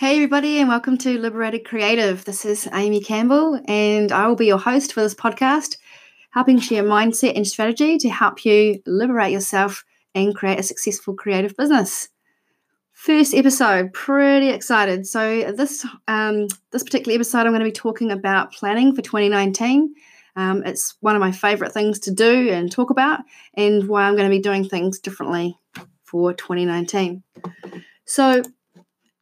Hey, everybody, and welcome to Liberated Creative. This is Amy Campbell, and I will be your host for this podcast, helping share mindset and strategy to help you liberate yourself and create a successful creative business. First episode, pretty excited. So this um, this particular episode, I'm going to be talking about planning for 2019. Um, it's one of my favorite things to do and talk about, and why I'm going to be doing things differently for 2019. So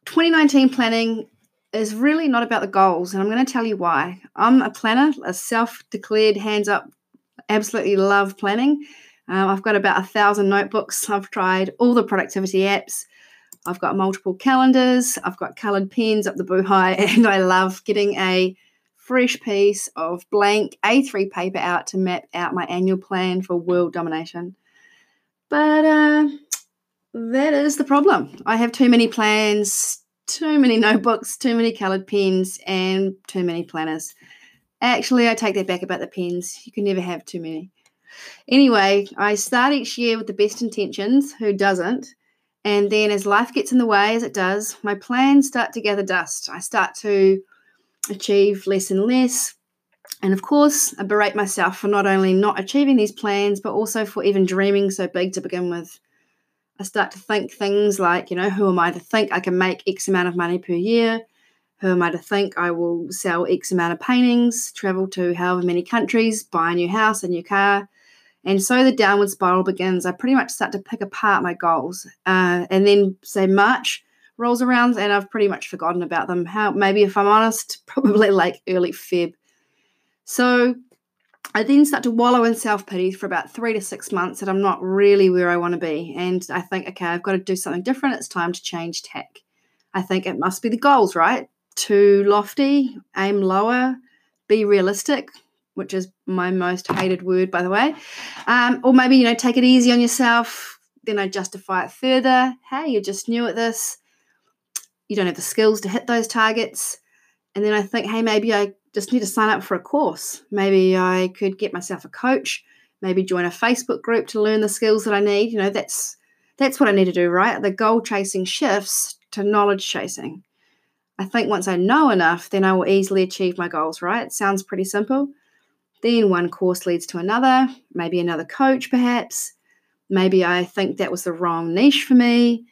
2019 planning is really not about the goals, and I'm going to tell you why. I'm a planner, a self declared hands up, absolutely love planning. Um, I've got about a thousand notebooks. I've tried all the productivity apps. I've got multiple calendars. I've got colored pens up the boohai, and I love getting a fresh piece of blank A3 paper out to map out my annual plan for world domination. But uh, that is the problem. I have too many plans, too many notebooks, too many coloured pens, and too many planners. Actually, I take that back about the pens. You can never have too many. Anyway, I start each year with the best intentions. Who doesn't? And then, as life gets in the way, as it does, my plans start to gather dust. I start to achieve less and less. And of course, I berate myself for not only not achieving these plans, but also for even dreaming so big to begin with. I start to think things like, you know, who am I to think I can make X amount of money per year? Who am I to think I will sell X amount of paintings, travel to however many countries, buy a new house, a new car? And so the downward spiral begins. I pretty much start to pick apart my goals. Uh, and then, say, March rolls around and I've pretty much forgotten about them. How, maybe if I'm honest, probably like early Feb. So I then start to wallow in self pity for about three to six months that I'm not really where I want to be. And I think, okay, I've got to do something different. It's time to change tack. I think it must be the goals, right? Too lofty, aim lower, be realistic, which is my most hated word, by the way. Um, or maybe, you know, take it easy on yourself. Then I justify it further. Hey, you're just new at this. You don't have the skills to hit those targets. And then I think, hey, maybe I just need to sign up for a course. Maybe I could get myself a coach, maybe join a Facebook group to learn the skills that I need. You know, that's that's what I need to do, right? The goal chasing shifts to knowledge chasing. I think once I know enough, then I will easily achieve my goals, right? Sounds pretty simple. Then one course leads to another, maybe another coach, perhaps. Maybe I think that was the wrong niche for me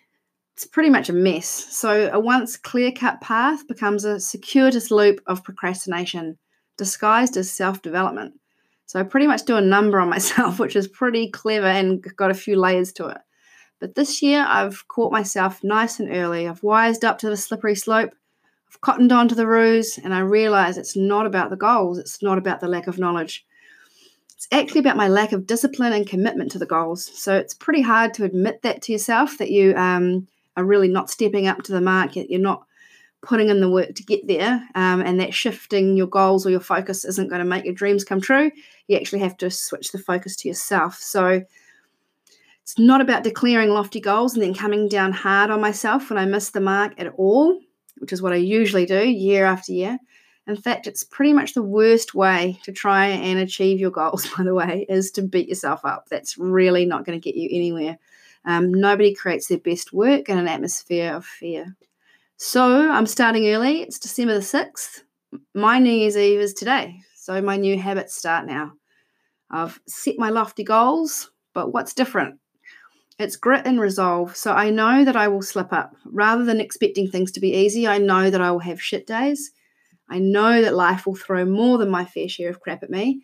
it's pretty much a mess. So, a once clear cut path becomes a circuitous loop of procrastination disguised as self development. So, I pretty much do a number on myself, which is pretty clever and got a few layers to it. But this year, I've caught myself nice and early. I've wised up to the slippery slope. I've cottoned on to the ruse, and I realize it's not about the goals, it's not about the lack of knowledge. It's actually about my lack of discipline and commitment to the goals. So it's pretty hard to admit that to yourself that you um, are really not stepping up to the market. You're not putting in the work to get there, um, and that shifting your goals or your focus isn't going to make your dreams come true. You actually have to switch the focus to yourself. So it's not about declaring lofty goals and then coming down hard on myself when I miss the mark at all, which is what I usually do year after year. In fact, it's pretty much the worst way to try and achieve your goals, by the way, is to beat yourself up. That's really not going to get you anywhere. Um, nobody creates their best work in an atmosphere of fear. So I'm starting early. It's December the 6th. My New Year's Eve is today. So my new habits start now. I've set my lofty goals, but what's different? It's grit and resolve. So I know that I will slip up. Rather than expecting things to be easy, I know that I will have shit days. I know that life will throw more than my fair share of crap at me.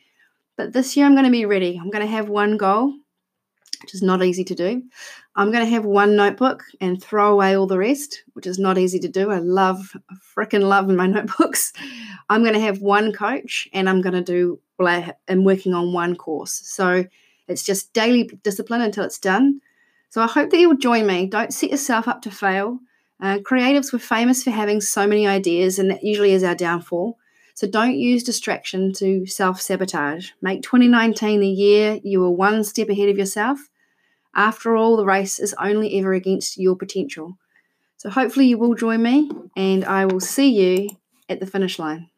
But this year I'm going to be ready. I'm going to have one goal which is not easy to do. I'm going to have one notebook and throw away all the rest, which is not easy to do. I love, freaking love my notebooks. I'm going to have one coach and I'm going to do, well, I'm working on one course. So it's just daily discipline until it's done. So I hope that you'll join me. Don't set yourself up to fail. Uh, creatives were famous for having so many ideas, and that usually is our downfall. So don't use distraction to self sabotage. Make 2019 the year you are one step ahead of yourself after all, the race is only ever against your potential. So hopefully you will join me, and I will see you at the finish line.